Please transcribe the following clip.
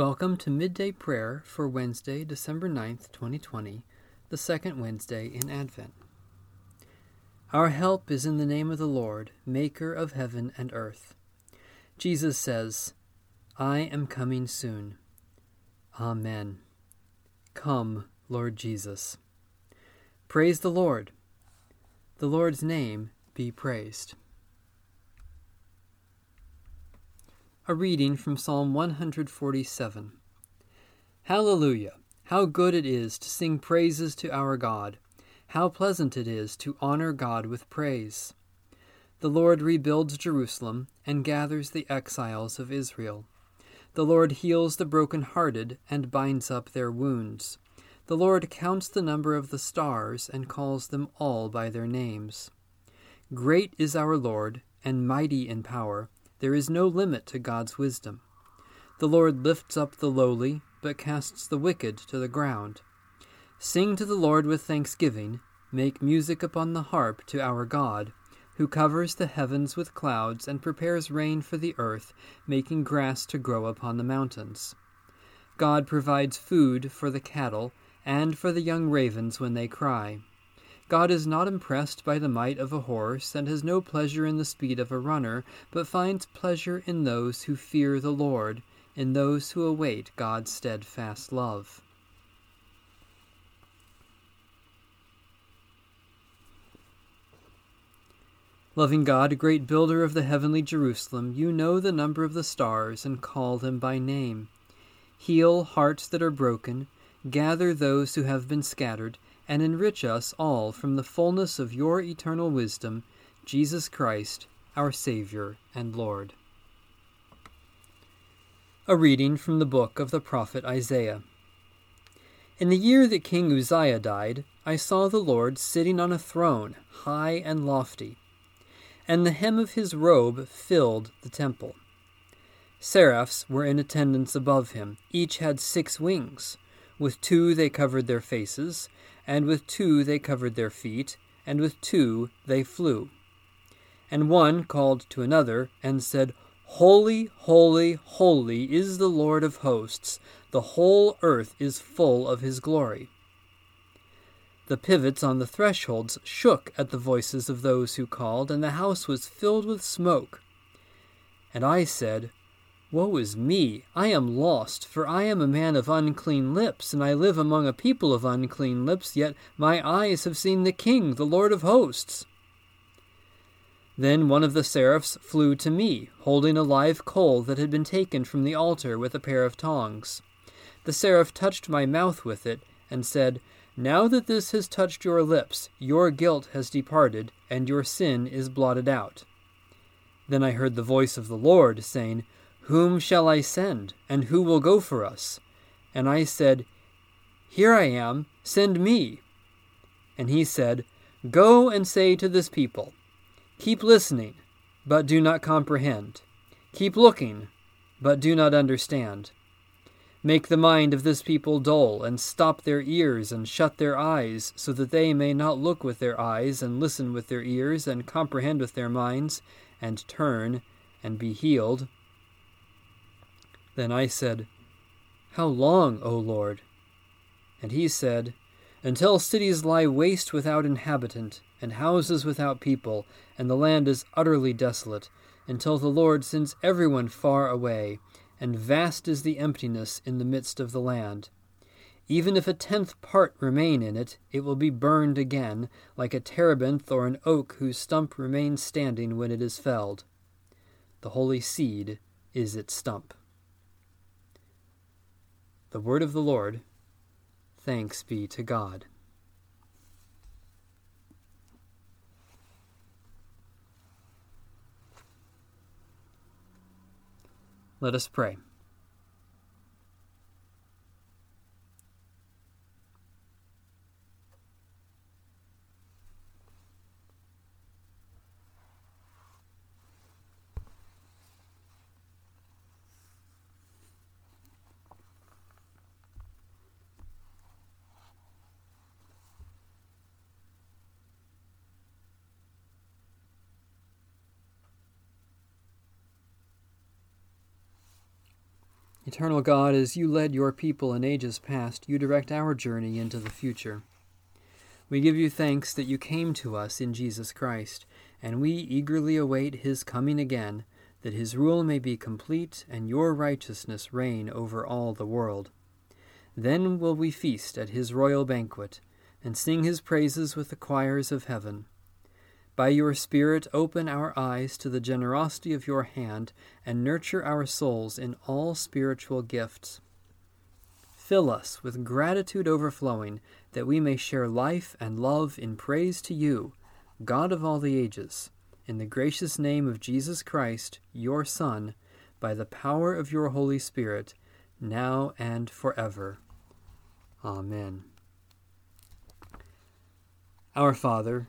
Welcome to Midday Prayer for Wednesday, December 9th, 2020, the second Wednesday in Advent. Our help is in the name of the Lord, Maker of heaven and earth. Jesus says, I am coming soon. Amen. Come, Lord Jesus. Praise the Lord. The Lord's name be praised. A reading from Psalm 147. Hallelujah! How good it is to sing praises to our God! How pleasant it is to honor God with praise! The Lord rebuilds Jerusalem and gathers the exiles of Israel. The Lord heals the broken-hearted and binds up their wounds. The Lord counts the number of the stars and calls them all by their names. Great is our Lord, and mighty in power there is no limit to God's wisdom. The Lord lifts up the lowly, but casts the wicked to the ground. Sing to the Lord with thanksgiving, make music upon the harp to our God, who covers the heavens with clouds and prepares rain for the earth, making grass to grow upon the mountains. God provides food for the cattle and for the young ravens when they cry. God is not impressed by the might of a horse, and has no pleasure in the speed of a runner, but finds pleasure in those who fear the Lord, in those who await God's steadfast love. Loving God, great builder of the heavenly Jerusalem, you know the number of the stars and call them by name. Heal hearts that are broken, gather those who have been scattered, and enrich us all from the fullness of your eternal wisdom, Jesus Christ, our Savior and Lord. A reading from the book of the prophet Isaiah. In the year that King Uzziah died, I saw the Lord sitting on a throne, high and lofty, and the hem of his robe filled the temple. Seraphs were in attendance above him. Each had six wings. With two they covered their faces, and with two they covered their feet, and with two they flew. And one called to another, and said, Holy, holy, holy is the Lord of hosts, the whole earth is full of his glory. The pivots on the thresholds shook at the voices of those who called, and the house was filled with smoke. And I said, Woe is me! I am lost, for I am a man of unclean lips, and I live among a people of unclean lips, yet my eyes have seen the King, the Lord of hosts. Then one of the seraphs flew to me, holding a live coal that had been taken from the altar with a pair of tongs. The seraph touched my mouth with it, and said, Now that this has touched your lips, your guilt has departed, and your sin is blotted out. Then I heard the voice of the Lord, saying, whom shall I send, and who will go for us? And I said, Here I am, send me. And he said, Go and say to this people, Keep listening, but do not comprehend. Keep looking, but do not understand. Make the mind of this people dull, and stop their ears, and shut their eyes, so that they may not look with their eyes, and listen with their ears, and comprehend with their minds, and turn, and be healed. Then I said, How long, O Lord? And he said, Until cities lie waste without inhabitant, and houses without people, and the land is utterly desolate, until the Lord sends everyone far away, and vast is the emptiness in the midst of the land. Even if a tenth part remain in it, it will be burned again, like a terebinth or an oak whose stump remains standing when it is felled. The holy seed is its stump. The word of the Lord. Thanks be to God. Let us pray. Eternal God, as you led your people in ages past, you direct our journey into the future. We give you thanks that you came to us in Jesus Christ, and we eagerly await his coming again, that his rule may be complete and your righteousness reign over all the world. Then will we feast at his royal banquet, and sing his praises with the choirs of heaven. By your Spirit, open our eyes to the generosity of your hand and nurture our souls in all spiritual gifts. Fill us with gratitude overflowing, that we may share life and love in praise to you, God of all the ages, in the gracious name of Jesus Christ, your Son, by the power of your Holy Spirit, now and forever. Amen. Our Father,